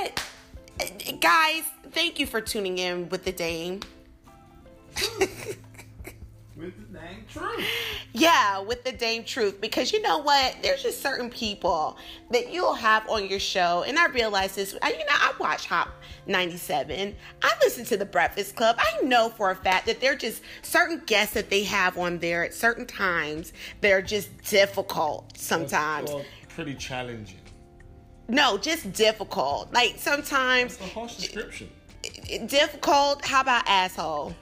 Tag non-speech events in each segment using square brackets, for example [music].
what? Guys, thank you for tuning in with the Dame. with the dang truth. Yeah, with the Dame Truth. Because you know what? There's just certain people that you'll have on your show. And I realize this. You know, I watch Hot 97. I listen to The Breakfast Club. I know for a fact that there are just certain guests that they have on there at certain times that are just difficult sometimes. Well, pretty challenging. No, just difficult. Like sometimes That's a harsh description. difficult. How about asshole?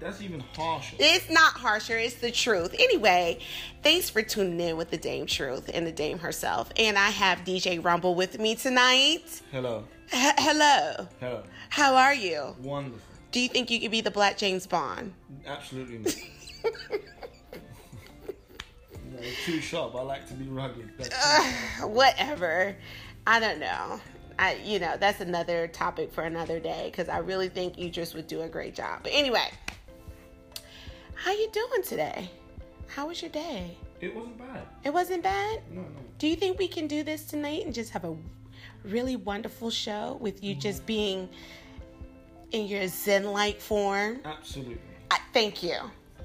That's even harsher. It's not harsher, it's the truth. Anyway, thanks for tuning in with the Dame Truth and the Dame herself. And I have DJ Rumble with me tonight. Hello. H- hello. Hello. How are you? Wonderful. Do you think you could be the Black James Bond? Absolutely not. [laughs] no, too sharp. I like to be rugged. That's Whatever. I don't know. I, you know, that's another topic for another day because I really think Idris would do a great job. But anyway, how you doing today? How was your day? it wasn't bad. It wasn't bad. No, no. Do you think we can do this tonight and just have a really wonderful show with you mm-hmm. just being in your zen-like form? Absolutely. I, thank you.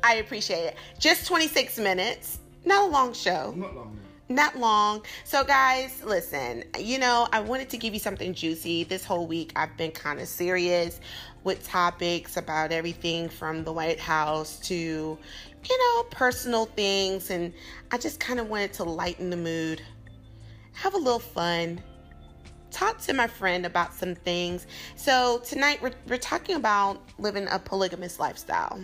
I appreciate it. Just 26 minutes. Not a long show. Not long. Not long. So, guys, listen, you know, I wanted to give you something juicy. This whole week, I've been kind of serious with topics about everything from the White House to, you know, personal things. And I just kind of wanted to lighten the mood, have a little fun, talk to my friend about some things. So, tonight, we're, we're talking about living a polygamous lifestyle.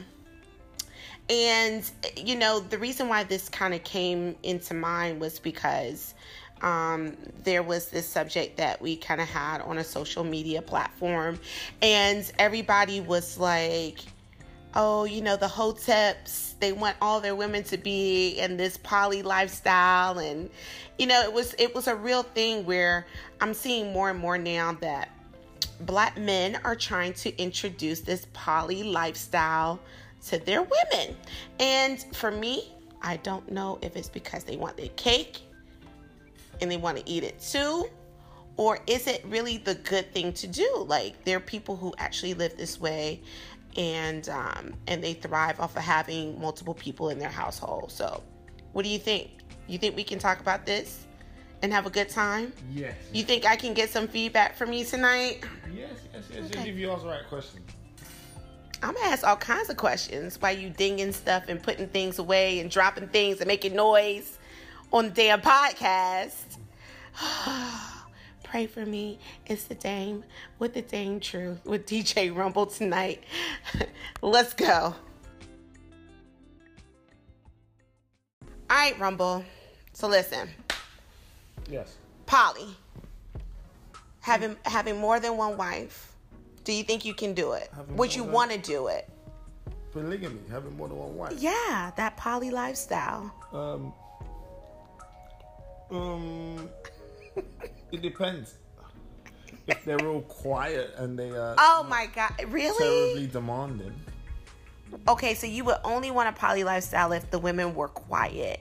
And, you know, the reason why this kind of came into mind was because um, there was this subject that we kind of had on a social media platform, and everybody was like, oh, you know, the hoteps, they want all their women to be in this poly lifestyle. And, you know, it was, it was a real thing where I'm seeing more and more now that black men are trying to introduce this poly lifestyle to their women. And for me, I don't know if it's because they want their cake and they want to eat it too, or is it really the good thing to do? Like there are people who actually live this way and um, and they thrive off of having multiple people in their household. So, what do you think? You think we can talk about this and have a good time? Yes. You think I can get some feedback from you tonight? Yes, yes, yes. Okay. If you ask the right question. I'm gonna ask all kinds of questions why you dinging stuff and putting things away and dropping things and making noise on the damn podcast. [sighs] Pray for me. It's the Dame with the Dame Truth with DJ Rumble tonight. [laughs] Let's go. All right, Rumble. So listen, Yes. Poly, having having more than one wife. Do you think you can do it? Having Would you want to do it? Polygamy, having more than one wife. Yeah, that poly lifestyle. Um. Um. it depends. If they're real quiet and they are Oh my god, really? terribly demanding, Okay, so you would only want a poly lifestyle if the women were quiet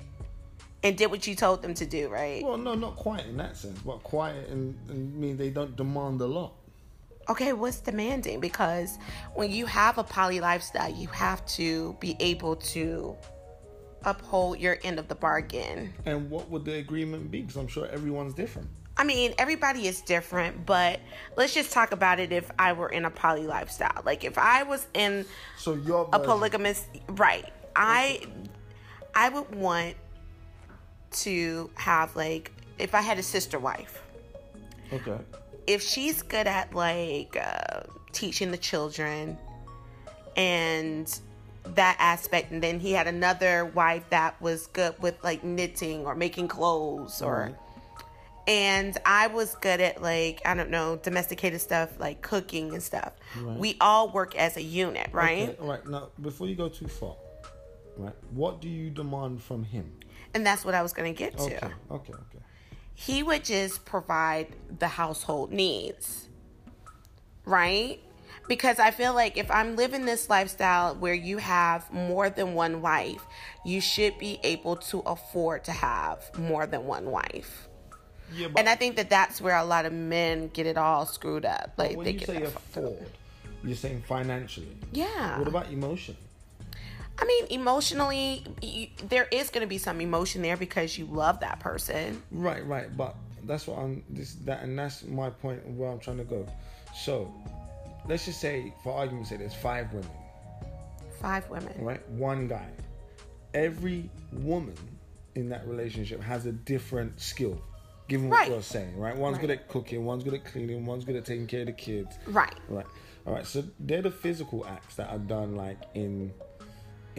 and did what you told them to do, right? well, no, not quiet in that sense, but quiet and, and mean they don't demand a lot. Okay, what's demanding? Because when you have a poly lifestyle, you have to be able to uphold your end of the bargain. And what would the agreement be? Because I'm sure everyone's different. I mean, everybody is different, but let's just talk about it if I were in a poly lifestyle. Like if I was in So your a polygamous right i i would want to have like if i had a sister wife Okay. If she's good at like uh, teaching the children and that aspect and then he had another wife that was good with like knitting or making clothes or Right. and i was good at like i don't know domesticated stuff like cooking and stuff Right. we all work as a unit right Okay, all right. Now, before you go too far, right? What do you demand from him? and that's what i was going to get to Okay. Okay. Okay. He would just provide the household needs, right? Because I feel like if I'm living this lifestyle where you have more than one wife, you should be able to afford to have more than one wife. Yeah, and I think that that's where a lot of men get it all screwed up. Like when they you get say afford, you're saying financially. Yeah. What about emotion? I mean, emotionally, you, there is going to be some emotion there because you love that person. Right, right. But that's what I'm. This that, and that's my point where I'm trying to go. So, let's just say, for argument's sake, there's five women, Five women. right? One guy. Every woman in that relationship has a different skill. Given what Right. you're saying, right? One's Right. good at cooking, one's good at cleaning, one's good at taking care of the kids. Right. Right. All right. So they're the physical acts that are done like in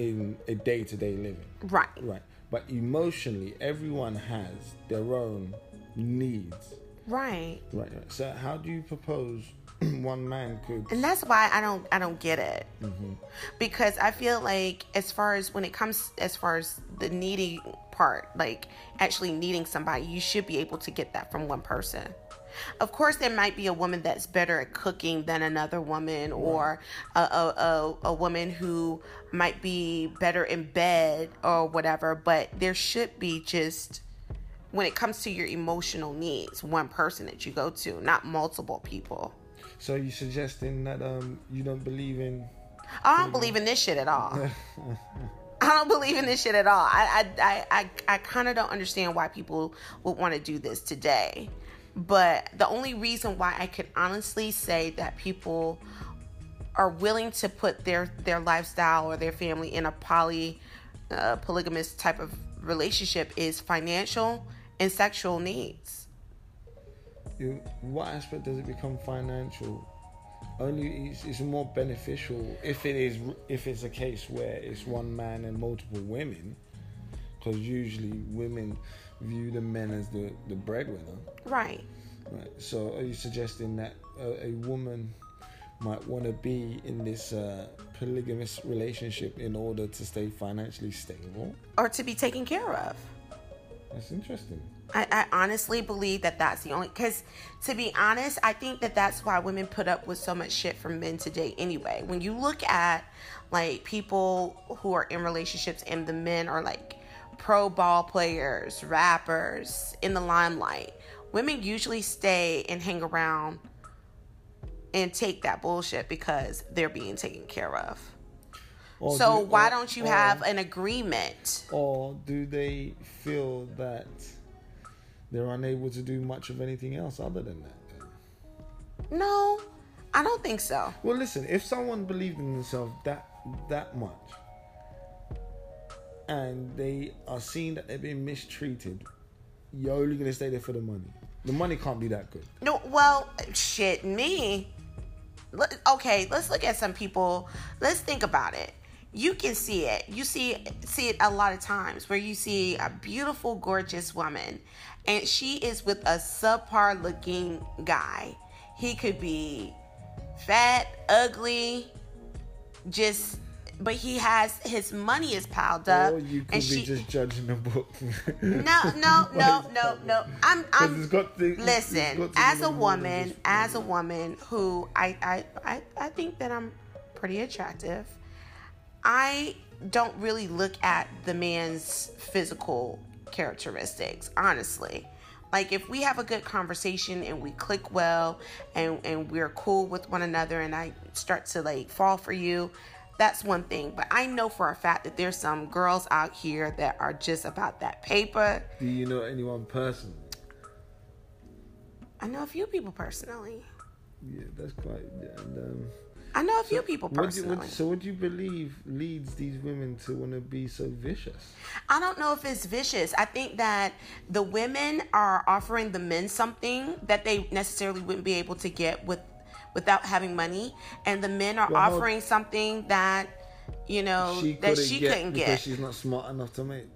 in a day to day living. Right. Right. But emotionally, everyone has their own needs. Right. Right. right. So how do you propose [clears throat] one man could? And that's why I don't I don't get it. Mm-hmm. Because I feel like as far as when it comes as far as the needy part, like actually needing somebody, you should be able to get that from one person. Of course, there might be a woman that's better at cooking than another woman, or a, a, a, a woman who might be better in bed or whatever, but there should be just, when it comes to your emotional needs, one person that you go to, not multiple people. So you suggesting that um you don't believe in? I don't believe in this shit at all. [laughs] I don't believe in this shit at all. I I I I, I kind of don't understand why people would want to do this today. But the only reason why I could honestly say that people are willing to put their their lifestyle or their family in a poly uh, polygamous type of relationship is financial and sexual needs. You, what aspect does it become financial? Only it's, it's more beneficial if it is if it's a case where it's one man and multiple women, because usually women view the men as the the breadwinner. Right. Right. So are you suggesting that a, a woman might want to be in this uh, polygamous relationship in order to stay financially stable? Or to be taken care of. That's interesting. I, I honestly believe that that's the only because to be honest i think that that's why women put up with so much shit from men today anyway when you look at like people who are in relationships and the men are like pro ball players rappers in the limelight women usually stay and hang around and take that bullshit because they're being taken care of Or so do- why or- don't you or- have an agreement Or do they feel that they're unable to do much of anything else other than that? no i don't think so Well, listen. If someone believed in themselves that that much, and they are seeing that they're being mistreated, you're only gonna stay there for the money. The money can't be that good. No, well, shit, me. Okay, let's look at some people. Let's think about it. You can see it. You see see it a lot of times where you see a beautiful, gorgeous woman, and she is with a subpar looking guy. He could be fat, ugly, just but he has his money is piled up or you could and be she just judging the book. no, [laughs] no, no, no, no. I'm, [laughs] I'm. to- listen, as a woman, as a woman who I, I, I, I think that I'm pretty attractive. I don't really look at the man's physical characteristics, honestly. Like if we have a good conversation and we click well and and we're cool with one another and I start to like fall for you, that's one thing. But I know for a fact that there's some girls out here that are just about that paper. Do you know anyone personally? I know a few people personally. Yeah, that's quite. And, um, I know a few people what you, personally. what, so, what do you believe leads these women to want to be so vicious? I don't know if it's vicious. I think that the women are offering the men something that they necessarily wouldn't be able to get with without having money, and the men are Well, how- offering something that you know She that couldn't she get couldn't because get. she's not smart enough to make.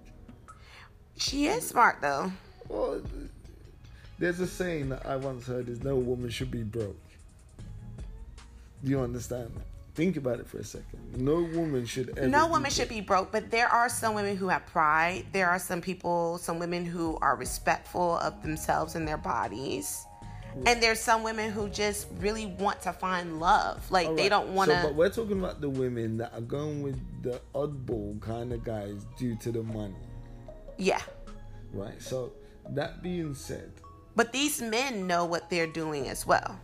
She is smart though. Well, there's a saying that I once heard: "Is no woman should be broke." Do you understand that? Think about it for a second. No woman should ever. No woman should be broke, but there are some women who have pride. There are some people, some women who are respectful of themselves and their bodies. And there's some women who just really want to find love. Like All they don't want to. So, but we're talking about the women that are going with the oddball kind of guys due to the money, Yeah. right? So, that being said, But these men know what they're doing as well.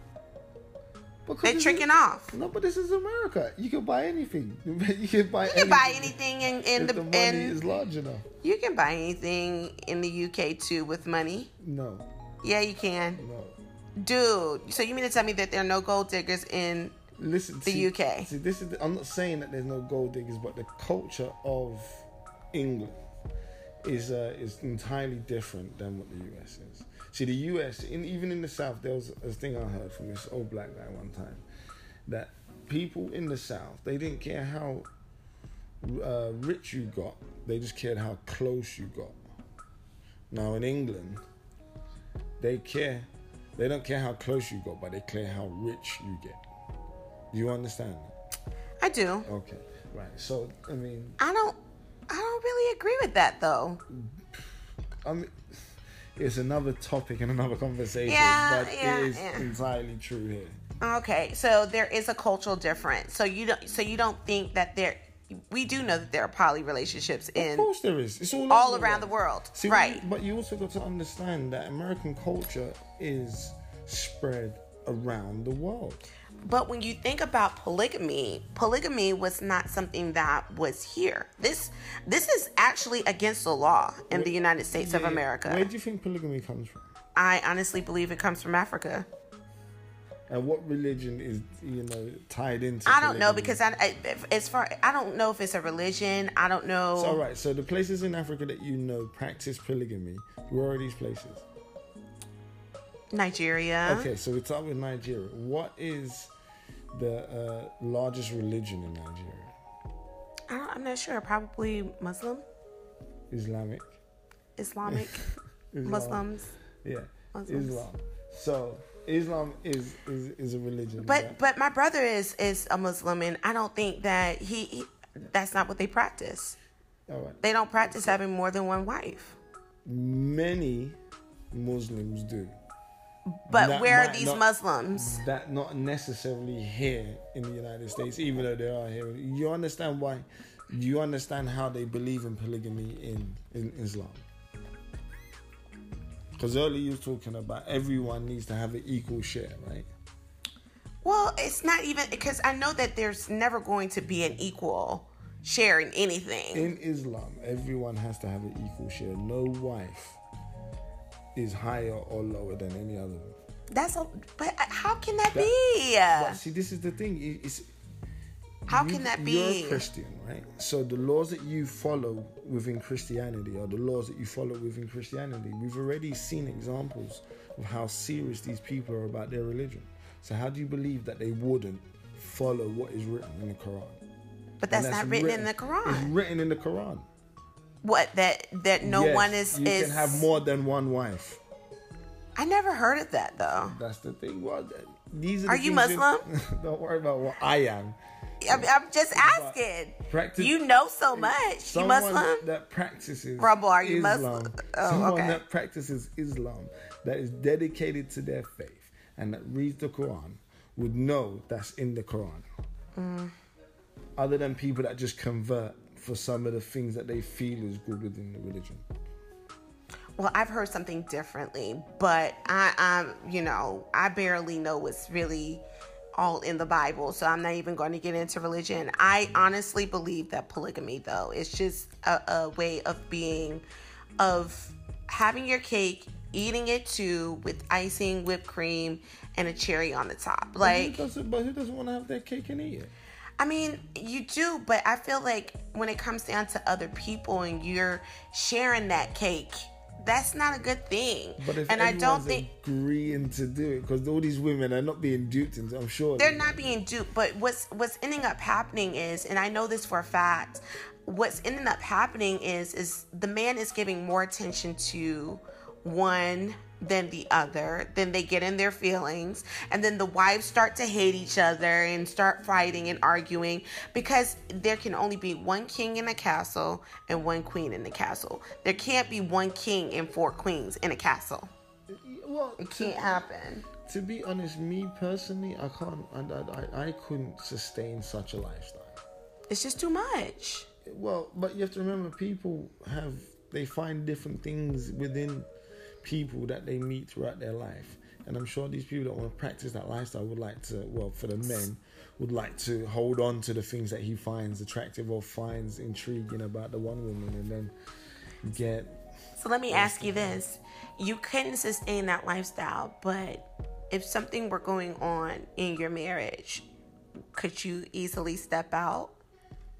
Because They're tricking is, off. No, but this is America. You can buy anything. [laughs] You can buy. You can buy anything in, in the, the money in is large enough. you can buy anything in the UK too with money. No, Yeah, you can. no. Dude, so you mean to tell me that there are no gold diggers in Listen, The see, UK. See, this is. The, I'm not saying that there's no gold diggers, but the culture of England is uh, is entirely different than what the US is. See, the US, in, even in the South, there was a thing I heard from this old black guy one time that people in the South they didn't care how uh, rich you got; they just cared how close you got. Now in England, they care. They don't care how close you got, but they care how rich you get. Do you understand? I do. Okay, right. So I mean, I don't I don't really agree with that though. I mean, it's another topic and another conversation, Yeah, but yeah, it is yeah. entirely true here. Okay, so there is a cultural difference. So you don't so you don't think that there we do know that there are poly relationships in. Of course, there is. It's all all around the world. See, right. But you, but you also got to understand that American culture is spread around the world. But when you think about polygamy, polygamy was not something that was here. This this is actually against the law in the United States of America. Where do you think polygamy comes from? I honestly believe it comes from Africa. And what religion is you know tied into? I don't know because I, I as far I don't know if it's a religion. I don't know. So, all right. So the places in Africa that you know practice polygamy, where are these places? Nigeria. Okay, so we start with Nigeria. What is the uh, largest religion in Nigeria? I don't, I'm not sure. Probably Muslim, Islamic. Islamic, [laughs] Islam. Muslims. Yeah, Muslims. Islam. So Islam is is, is a religion. But but my brother is is a Muslim, and I don't think that he, he that's not what they practice. all right, They don't practice having more than one wife. many Muslims do. But That where are these not- Muslims? That not necessarily here in the United States, even though they are here. You understand why? You understand how they believe in polygamy in, in Islam? Because earlier you were talking about everyone needs to have an equal share, right? Well, it's not even because I know that there's never going to be an equal share in anything. In Islam, everyone has to have an equal share. No wife is higher or lower than any other. That's a but how can that, But be? see, this is the thing. it- It's How you- can that be? You're a Christian, right? So the laws that you follow within Christianity are the laws that you follow within Christianity. We've already seen examples of how serious these people are about their religion. So how do you believe that they wouldn't follow what is written in the Quran? But that's, And not written, in the Quran. It's written in the Quran. What that that no Yes, one is You is. can have more than one wife. I never heard of that though. That's the thing. Well, these are. Are you Muslim? [laughs] Don't worry about what I am. I'm, I'm just asking. Practice- you know so much. You Someone Muslim? that practices Rumble, are you Islam, Muslim? Oh, someone okay. that practices Islam, that is dedicated to their faith, and that reads the Quran, would know that's in the Quran. Mm. Other than people that just convert for some of the things that they feel is good within the religion. Well, I've heard something differently, but I, you know, I barely know what's really all in the Bible, so I'm not even going to get into religion. I honestly believe that polygamy, though, is just a, a way of being, of having your cake, eating it too, with icing, whipped cream, and a cherry on the top. who Like, doesn't, but who doesn't want to have their cake and eat it? I mean, you do, but I feel like when it comes down to other people and you're sharing that cake, that's not a good thing. But if and I don't think agreeing to do it, because all these women are not being duped I'm sure they're not being duped. But what's what's ending up happening is, and I know this for a fact, what's ending up happening is is the man is giving more attention to one than the other. Then they get in their feelings, and then the wives start to hate each other and start fighting and arguing because there can only be one king in a castle and one queen in the castle. There can't be one king and four queens in a castle. Well, It can't happen. To be honest, me personally, I can't. I, I, I couldn't sustain such a lifestyle. It's just too much. Well, but you have to remember, people have they find different things within people that they meet throughout their life. And I'm sure these people that want to practice that lifestyle would like to, well, for the men, would like to hold on to the things that he finds attractive or finds intriguing about the one woman and then get. So let me ask you this. You couldn't sustain that lifestyle, but if something were going on in your marriage, could you easily step out?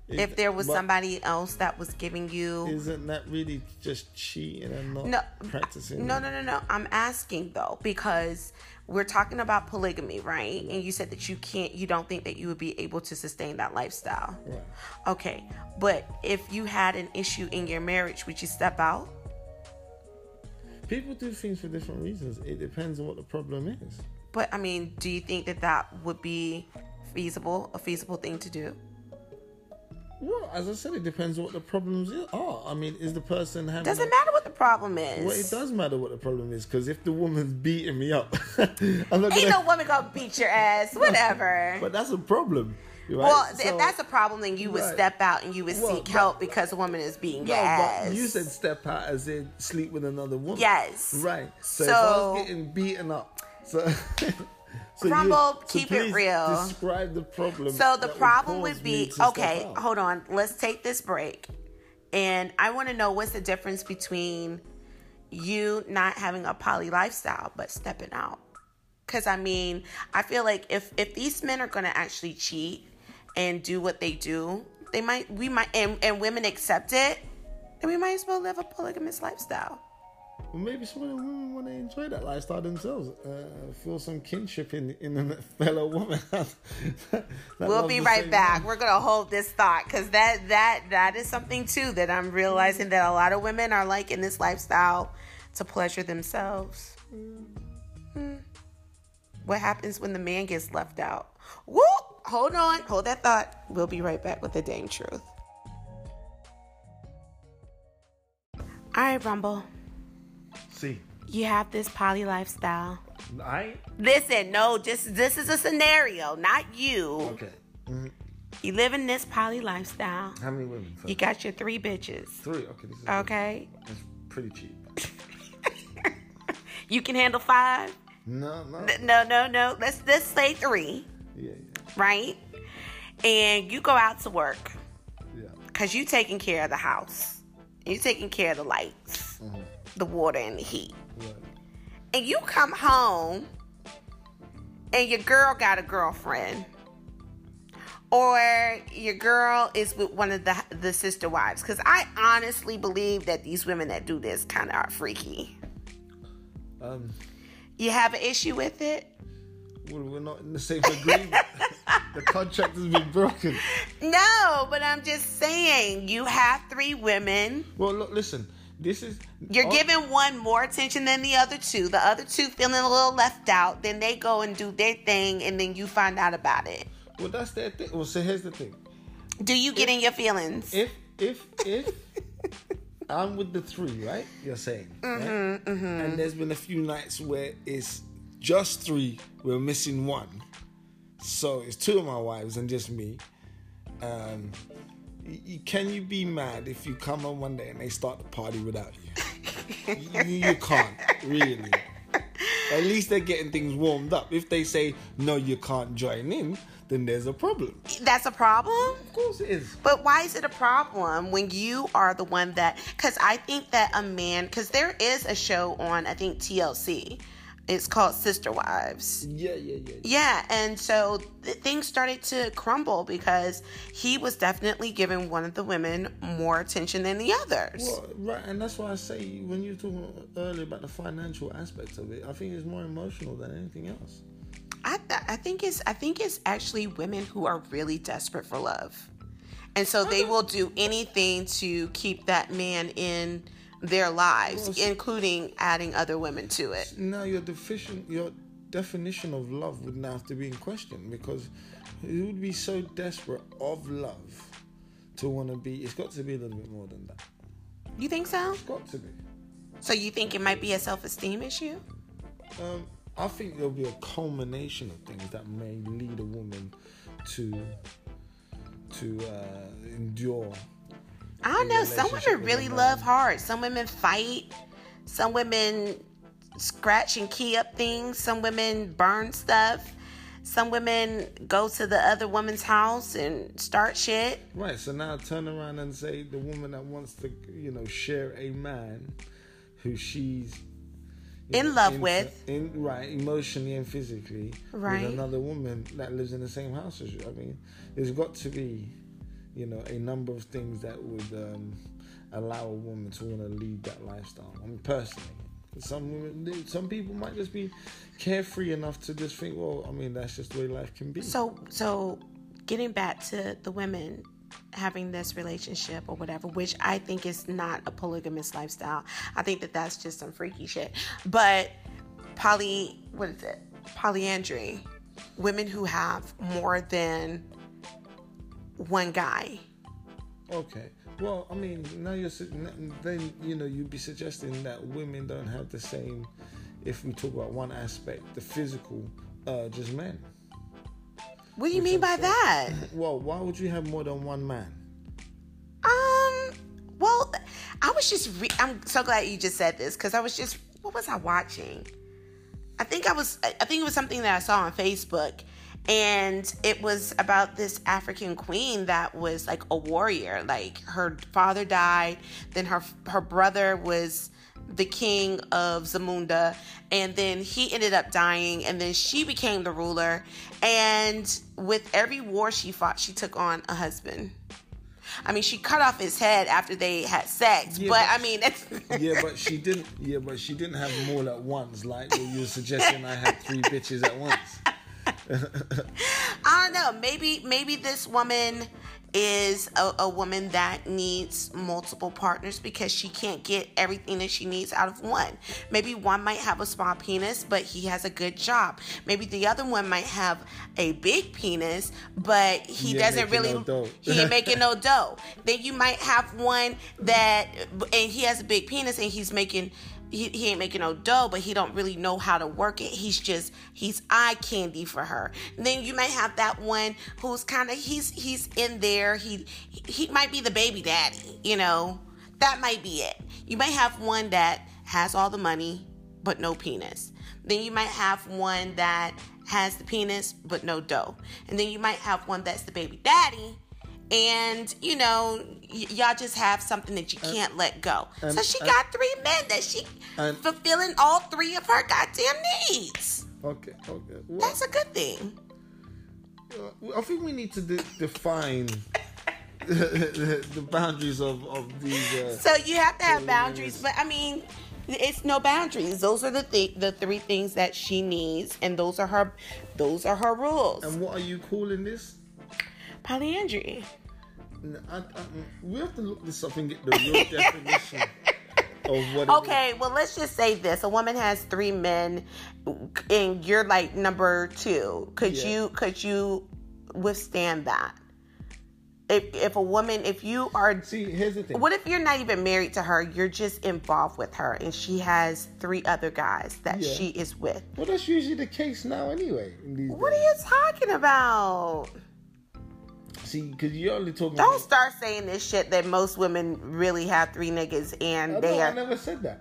If there was but somebody else that was giving you Isn't that really just cheating and not no practicing? no no no no i'm asking though because we're talking about polygamy right and you said that you can't you don't think that you would be able to sustain that lifestyle Right. okay but if you had an issue in your marriage would you step out People do things for different reasons. It depends on what the problem is. but i mean do you think that that would be feasible a feasible thing to do Well, as I said, it depends what the problems are. I mean, is the person having? doesn't a- matter what the problem is Well, it does matter what the problem is because if the woman's beating me up, [laughs] I'm not ain't gonna. no woman gonna beat your ass whatever [laughs] But that's a problem, right? Well, So- if that's a problem, then you would Right. step out and you would Well, seek but- help because a woman is beating no, ass. you said step out as in sleep with another woman. Yes. Right. So, if I So- was getting beaten up, so. [laughs] so Rumble, so keep it real. Describe the problem. So the problem cause would be okay, hold on. Let's take this break. And I want to know what's the difference between you not having a poly lifestyle but stepping out. Cuz I mean, I feel like if if these men are going to actually cheat and do what they do, they might we might and, and women accept it, then we might as well live a polygamous lifestyle. Well, maybe some of the women want to enjoy that lifestyle themselves, uh, feel some kinship in in a fellow woman. [laughs] that We'll be right back. We're gonna hold this thought because that that that is something too that I'm realizing that a lot of women are like in this lifestyle to pleasure themselves. Hmm. What happens when the man gets left out? Whoop! Hold on, hold that thought. We'll be right back with the dang truth. All right, Rumble. See, You have this poly lifestyle. I Listen, no, just this is a scenario, not you. okay. Mhm. You live in this poly lifestyle. How many women? You got your three bitches. Three. Okay, this is Okay. That's pretty cheap. [laughs] You can handle five? No, no. No, no, no. Let's let's say three, Yeah, right? And you go out to work yeah, yeah. because you taking care of the house. You taking care of the lights, Mhm. The water, and the heat. Right. And you come home and your girl got a girlfriend. Or your girl is with one of the the sister wives. Because I honestly believe that these women that do this kind of are freaky. Um, You have an issue with it? well, we're not in the same agreement. [laughs] the contract has been broken. No, but I'm just saying you have three women. Well, look, listen. This is You're oh, giving one more attention than the other two. The other two feeling a little left out. Then they go and do their thing, and then you find out about it. Well, that's their thing. Well, so here's the thing. Do you get in your feelings? If if if [laughs] I'm with the three, right? You're saying, right? And there's been a few nights where it's just three. We're missing one, so it's two of my wives and just me. Um, can you be mad if you come on one day and they start the party without you? [laughs] you, you can't really. At least they're getting things warmed up. If they say no, you can't join in, then there's a problem. That's a problem? Of course it is. But why is it a problem when you are the one that? Because I think that a man, because there is a show on, I think TLC. It's called Sister Wives. Yeah, yeah, yeah. Yeah, and so th- things started to crumble because he was definitely giving one of the women more attention than the others. Well, right, and that's why I say when you were talking earlier about the financial aspects of it, I think it's more emotional than anything else. I th- I think it's I think it's actually women who are really desperate for love, and so they will do anything to keep that man in their lives, Well, including adding other women to it. Now your deficient, your definition of love would now have to be in question because who would be so desperate of love to want to be? It's got to be a little bit more than that. You think so? It's got to be. So you think it might be a self-esteem issue? Um, I think there'll be a culmination of things that may lead a woman to to uh, endure I don't know. Some women really love hard. Some women fight. Some women scratch and key up things. Some women burn stuff. Some women go to the other woman's house and start shit. Right. So now turn around and say the woman that wants to, you know, share a man who she's In know, love with. in right, emotionally and physically, Right. with another woman that lives in the same house as you. I mean, there's got to be, you know, a number of things that would um, allow a woman to want to lead that lifestyle. I mean, personally, some women, some people might just be carefree enough to just think, well, I mean, that's just the way life can be. So so getting back to the women having this relationship or whatever, which I think is not a polygamous lifestyle. I think that that's just some freaky shit. But poly, what is it? Polyandry. Women who have more than one guy. Okay. Well, I mean, now you're then you know you'd be suggesting that women don't have the same, if we talk about one aspect, the physical urge as men. What do you mean by I'm that? [clears throat] Well, why would you have more than one man? Um, well, I was just, re- I'm so glad you just said this because I was just, what was I watching? I think I was, I think it was something that I saw on Facebook. And it was about this African queen that was like a warrior. Like her father died, then her her brother was the king of Zamunda, and then he ended up dying, and then she became the ruler. And with every war she fought, she took on a husband. I mean, she cut off his head after they had sex, Yeah, but, but- I mean, it's, [laughs] Yeah, but she didn't. Yeah, but she didn't have them all at once. Like you were suggesting, I had three bitches at once. [laughs] I don't know. Maybe maybe this woman is a, a woman that needs multiple partners because she can't get everything that she needs out of one. Maybe one might have a small penis, but he has a good job. Maybe the other one might have a big penis, but he He doesn't really no he ain't making no [laughs] dough. Then you might have one that and he has a big penis and he's making he, he ain't making no dough, but he don't really know how to work it. He's just he's eye candy for her. And then you might have that one who's kind of he's he's in there. He he might be the baby daddy, you know. That might be it. You might have one that has all the money but no penis. Then you might have one that has the penis but no dough. And then you might have one that's the baby daddy and you know y- y'all just have something that you can't let go. so she got three men that she and- fulfilling all three of her goddamn needs. Okay, okay. Well, That's a good thing. I think we need to de- define the, [laughs] the boundaries of of these. Uh, So you have to have boundaries, but I mean, it's no boundaries. Those are the th- the three things that she needs, and those are her those are her rules. and what are you calling this? Polyandry. I, I, mm, we have to look this up and get the real [laughs] definition of what. Okay, well, let's just say this: a woman has three men, and you're like number two. Could Yeah. you could you withstand that? If if a woman, if you are. See, here's the thing. what if you're not even married to her? You're just involved with her, and she has three other guys that Yeah. she is with. Well, that's usually the case now, anyway. In these What are you talking about? See, because you're only talking. Don't about- start saying this shit that most women really have three niggas and I, they know, I never said that.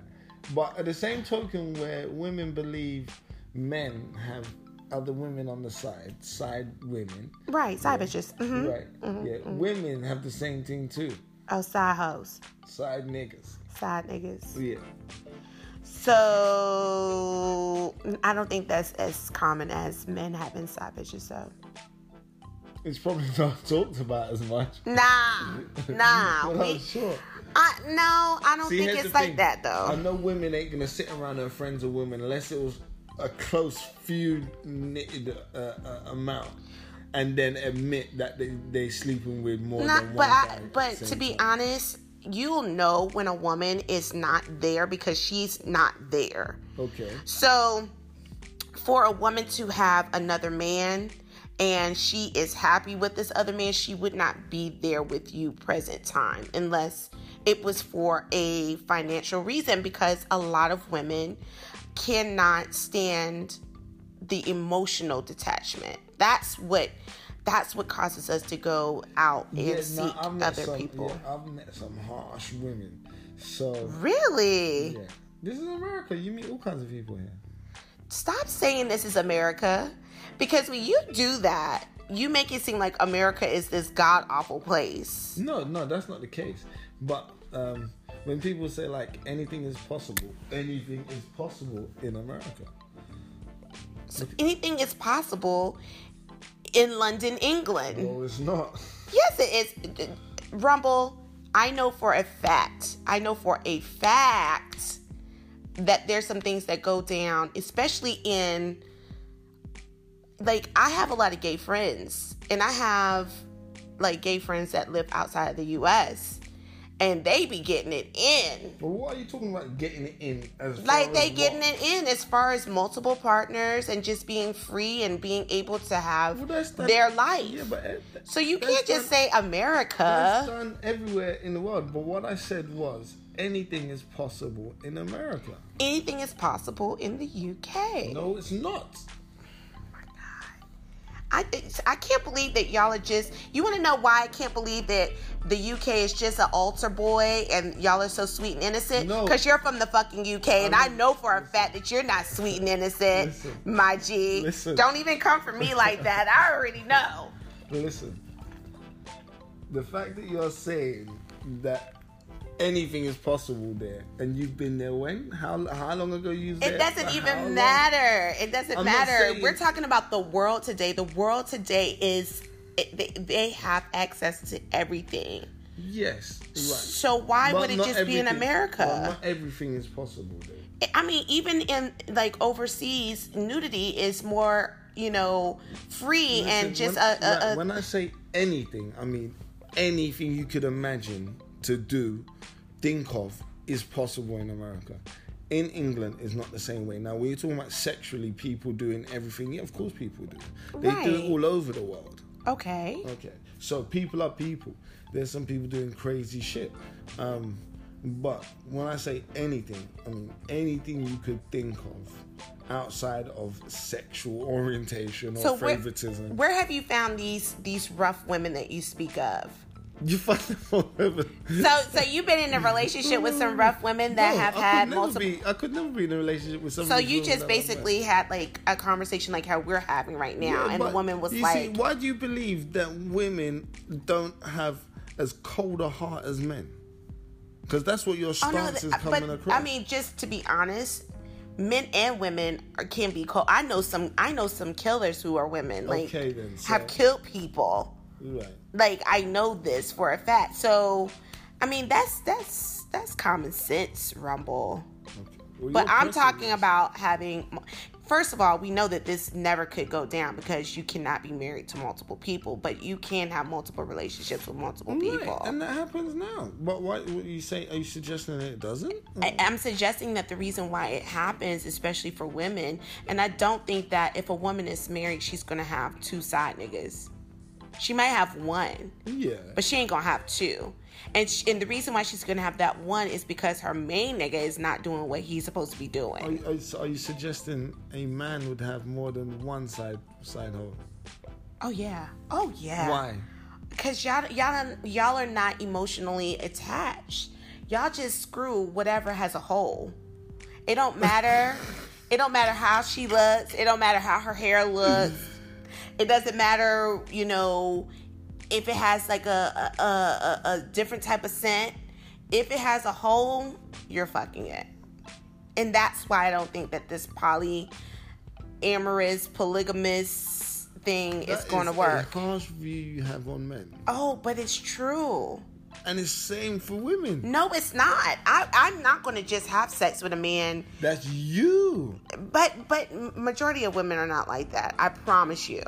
But at the same token, where women believe men have other women on the side, side women, Right, side bitches. hmm right? yeah, women have the same thing too, Oh, side hoes, side niggas. side niggas. Yeah, So I don't think that's as common as men having side bitches. So it's probably [laughs] not talked about as much. nah, [laughs] nah. But we, sure. I, no, I don't See, think it's like thing. that though. I know women ain't gonna sit around their friends or women unless it was a close few knitted uh, uh, amount, and then admit that they they sleeping with more Not, than but one I, guy. at but to be time. honest, you'll know when a woman is not there because she's not there. okay, So, for a woman to have another man and she is happy with this other man, she would not be there with you present time unless it was for a financial reason because a lot of women cannot stand the emotional detachment. That's what that's what causes us to go out and yeah, seek other some, people. Yeah, I've met some harsh women. So Really? yeah, This is America. You meet all kinds of people here. Stop saying this is America. Because when you do that, you make it seem like America is this god awful place. No, no, that's not the case. But um, when people say like anything is possible, anything is possible in America. So anything is possible in London, England. No, it's not. Yes, it is. Rumble, I know for a fact, I know for a fact that there's some things that go down, especially in, like, I have a lot of gay friends, and I have, like, gay friends that live outside of the US and they be getting it in. But what are you talking about getting it in? As like they as getting what? it in as far as multiple partners and just being free and being able to have Well, done- their life. Yeah, but so you can't just done- say That's America. done everywhere in the world. But what I said was anything is possible in America. Anything is possible in the UK. No, it's not. I I can't believe that y'all are just. You want to know why I can't believe that the UK is just an altar boy and y'all are so sweet and innocent? No. Because you're from the fucking UK, and I mean, know for a fact that you're not sweet and innocent, Listen. my G. Listen. Don't even come for me like [laughs] that. I already know. Listen, the fact that you're saying that anything is possible there, and you've been there when? How how long ago you? It doesn't even long? matter. It doesn't I'm matter. saying- We're talking about the world today. The world today is it, they, they have access to everything. Yes, right. So why But would it just be in America? but not everything is possible there. I mean, even in like overseas, nudity is more, you know, free and Listen, just when, a, a, a when I say anything, I mean anything you could imagine to do, think of, is possible in America. In England, is not the same way. Now, when you're talking about sexually, people doing everything, yeah, of course people do. They do it all over the world. okay. Okay, so people are people. There's some people doing crazy shit. Um, but when I say anything, I mean anything you could think of outside of sexual [laughs] orientation or So where, favoritism. where have you found these these rough women that you speak of? You them all over. So, so you've been in a relationship with some rough women that No, have I had multiple. Be, I could never be in a relationship with some So you just basically had like a conversation like how we're having right now, and the woman was you like, see, "Why do you believe that women don't have as cold a heart as men?" Because that's what your "Oh stance no," is coming but across. I mean, just to be honest, men and women are, can be cold. I know some. I know some killers who are women. Like Okay, then, so- have killed people. right. Like I know this for a fact. So, I mean, that's that's that's common sense, Rumble. Okay. Well, But I'm talking about having. First of all, we know that this never could go down because you cannot be married to multiple people, but you can have multiple relationships with multiple Right, people. and that happens now. But why? What you say? Are you suggesting that it doesn't? I, I'm suggesting that the reason why it happens, especially for women, and I don't think that if a woman is married, she's gonna have two side niggas. She might have one, yeah. but she ain't gonna have two. And sh and the reason why she's gonna have that one is because her main nigga is not doing what he's supposed to be doing. Are, you- are, you suggesting a man would have more than one side side hoe? Oh yeah. Oh yeah. Why? Cause y'all y'all y'all are not emotionally attached. Y'all just screw whatever has a hole. It don't matter. [laughs] it don't matter how she looks. It don't matter how her hair looks. It doesn't matter, you know, if it has like a a, a a different type of scent. If it has a hole, you're fucking it. And that's why I don't think that this polyamorous, polygamous thing is That going to work. Harsh view you have on men, Oh, but it's true. And it's same for women. No, it's not. I, I'm not going to just have sex with a man. That's you. But but majority of women are not like that. I promise you.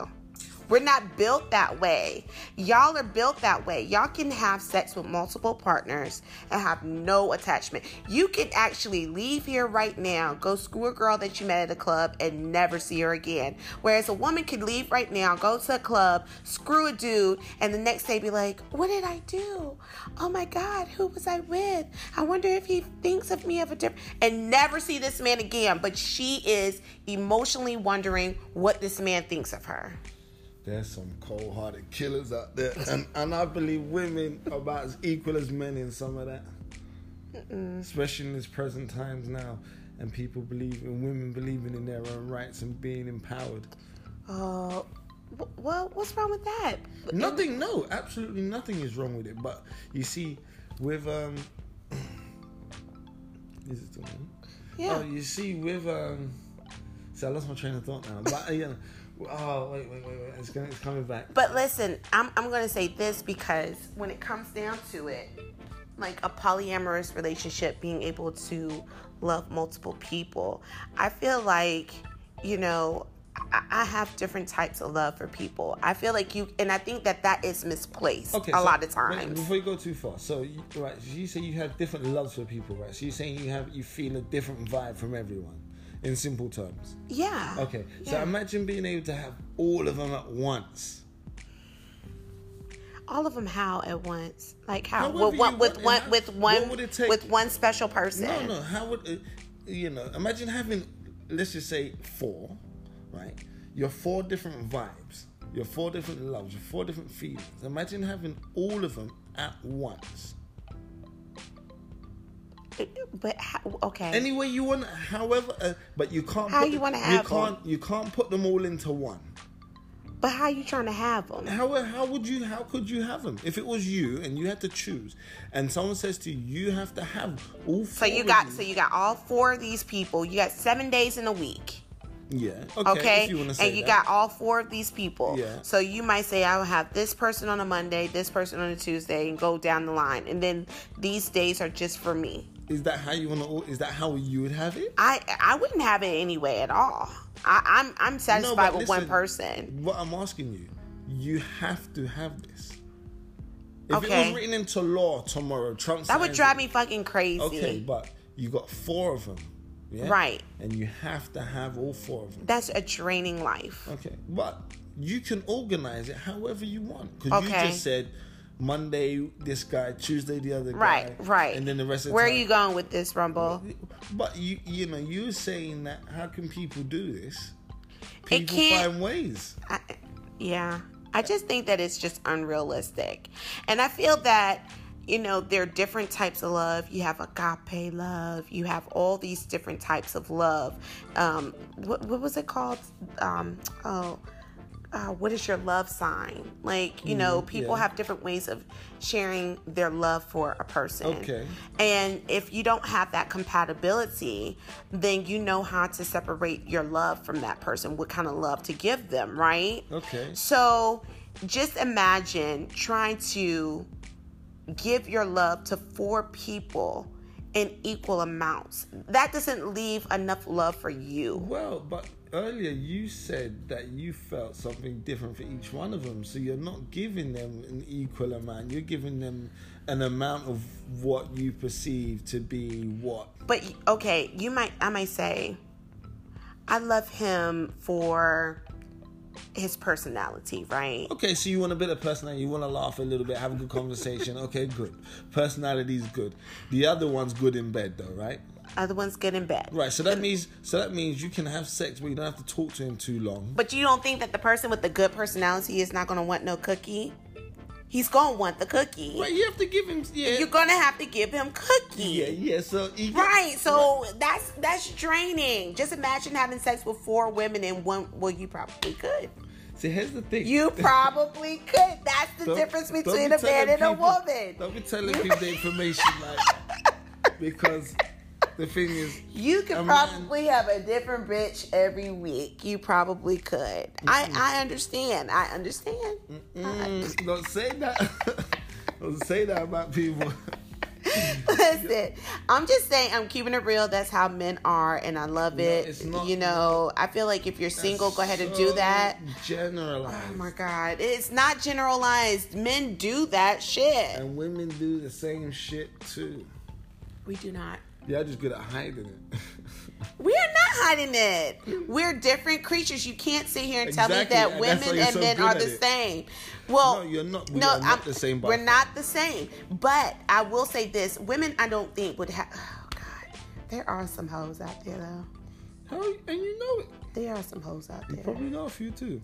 We're not built that way. Y'all are built that way. Y'all can have sex with multiple partners and have no attachment. You can actually leave here right now, go screw a girl that you met at a club, and never see her again. Whereas a woman could leave right now, go to a club, screw a dude, and the next day be like, What did I do? Oh my God, who was I with? I wonder if he thinks of me of a different, and never see this man again. But she is emotionally wondering what this man thinks of her. There's some cold-hearted killers out there, and, and I believe women are about as equal as men in some of that. especially in these present times now, and people believe in women believing in their own rights and being empowered. Uh, wh- well, what's wrong with that? Nothing, no, absolutely nothing is wrong with it. But you see, with um, [clears throat] is it still on? Yeah. Oh, you see, with um, see, I lost my train of thought now. But uh, yeah, oh wait, wait, wait, wait, it's, gonna, it's coming back. But listen, I'm I'm gonna say this because when it comes down to it, like a polyamorous relationship, being able to love multiple people, I feel like, you know, I, have different types of love for people. I feel like you, and I think that that is misplaced a so lot of wait, times. before you go too far, so you, right, so you say you have different loves for people, right? So you're saying you have you feel a different vibe from everyone, in simple terms. yeah. Okay, so imagine being able to have all of them at once. All of them how at once? Like how? With one, with one, how- with one, it take- with one special person. No, no. How would uh, you know? Imagine having, let's just say four, right? Your four different vibes, your four different loves, your four different feelings. Imagine having all of them at once. But how, okay. Any way you want, however, uh, but you can't. How put, you wanna have You can't. You can't put them all into one. but how are you trying to have them? How how would you? How could you have them if it was you and you had to choose, and someone says to you, you have to have all. So you of got so you got all four of these people. You got seven days in a week. Yeah. Okay. Okay. You want to and you that. got all four of these people. Yeah. So you might say I will have this person on a Monday, this person on a Tuesday, and go down the line. And then these days are just for me. Is that how you want to? Is that how you would have it? I I wouldn't have it anyway at all. I, I'm I'm satisfied but with one person. What I'm asking you, you have to have this. If it was written into law tomorrow, Trump That would drive it. me fucking crazy. Okay, but you got four of them, yeah? Right. And you have to have all four of them. That's a draining life. Okay, but you can organize it however you want because Okay. you just said Monday this guy, Tuesday the other guy, Right, right. and then the rest of the Where are you going with this, Rumble? But you, you know, you're saying that how can people do this? People find ways. I, yeah, I just think that it's just unrealistic, and I feel that you know there are different types of love. You have agape love. You have all these different types of love. Um, what, what was it called? Um, oh. Uh, what is your love sign? Like, you know, people Mm, yeah. have different ways of sharing their love for a person. Okay. And if you don't have that compatibility, then you know how to separate your love from that person, what kind of love to give them, right? Okay. So just imagine trying to give your love to four people in equal amounts. That doesn't leave enough love for you. Well, but earlier you said that you felt something different for each one of them, so you're not giving them an equal amount. You're giving them an amount of what you perceive to be what. But okay, you might I might say I love him for his personality, right? Okay, so you want a bit of personality, you want to laugh a little bit, have a good conversation. [laughs] Okay, good. Personality is good. The other one's good in bed, though, right? Other one's good in bed. Right. So that means so that means you can have sex, but you don't have to talk to him too long. But you don't think that the person with the good personality is not going to want no cookie? He's to want the cookie. Right. You have to give him. Yeah. You're to have to give him cookie. yeah. Yeah. So get- Right, so that's that's draining. Just imagine having sex with four women in one. Well, you probably could. See, here's the thing. You [laughs] probably could. That's the Don't- difference between be a man and a woman. Don't be telling people the information like [laughs] because the thing is, You could man- probably have a different bitch every week. You probably could. I I understand. I understand. don't say that. [laughs] don't say that about people. [laughs] Listen, I'm just saying, I'm keeping it real. That's how men are, and I love it. you know, I feel like if you're single, go ahead and do that. Generalized. Oh my God, it's not generalized. Men do that shit. and women do the same shit too. We do not. Y'all just good at hiding it. [laughs] We are not hiding it. We're different creatures. You can't sit here and tell me that women and so men are the it. same. Well, No, you're not. We are not the same We're far. not the same. But I will say this: women, I don't think would have. Oh God, there are some hoes out there though. How, and you know it. There are some hoes out there. Probably know a few too.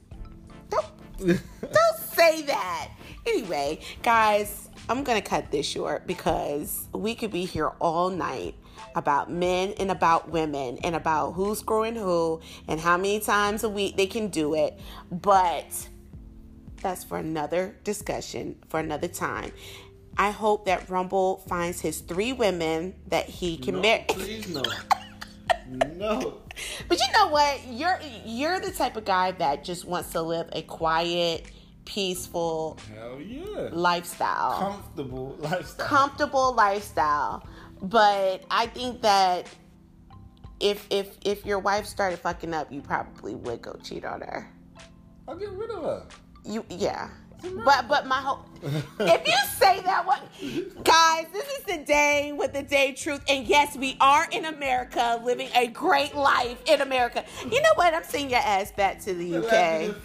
Don't, [laughs] don't say that. Anyway, guys, I'm gonna cut this short because we could be here all night about men and about women and about who's screwing who and how many times a week they can do it. But that's for another discussion for another time. I hope that Rumble finds his three women that he can No, marry. please no. [laughs] no. But you know what? You're you're the type of guy that just wants to live a quiet, peaceful Hell yeah. lifestyle. Comfortable lifestyle. comfortable lifestyle. But I think that if if if your wife started fucking up, you probably would go cheat on her. I'll get rid of her. You yeah. But but my whole if you say that what guys, this is the day with the day truth. And yes, we are in America living a great life in America. You know what? I'm sending your ass back to the UK.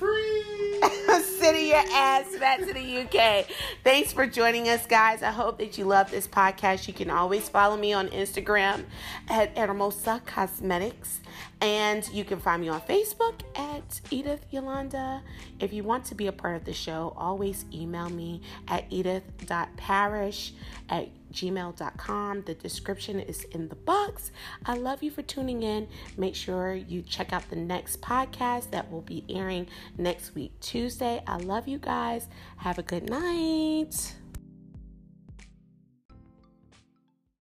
[laughs] Sending your ass back to the UK. Thanks for joining us, guys. I hope that you love this podcast. You can always follow me on Instagram at Hermosa Cosmetics. And you can find me on Facebook at Edith Yolanda. If you want to be a part of the show, always email me at edith.parish at gmail.com. The description is in the box. I love you for tuning in. Make sure you check out the next podcast that will be airing next week, Tuesday. I love you guys. Have a good night.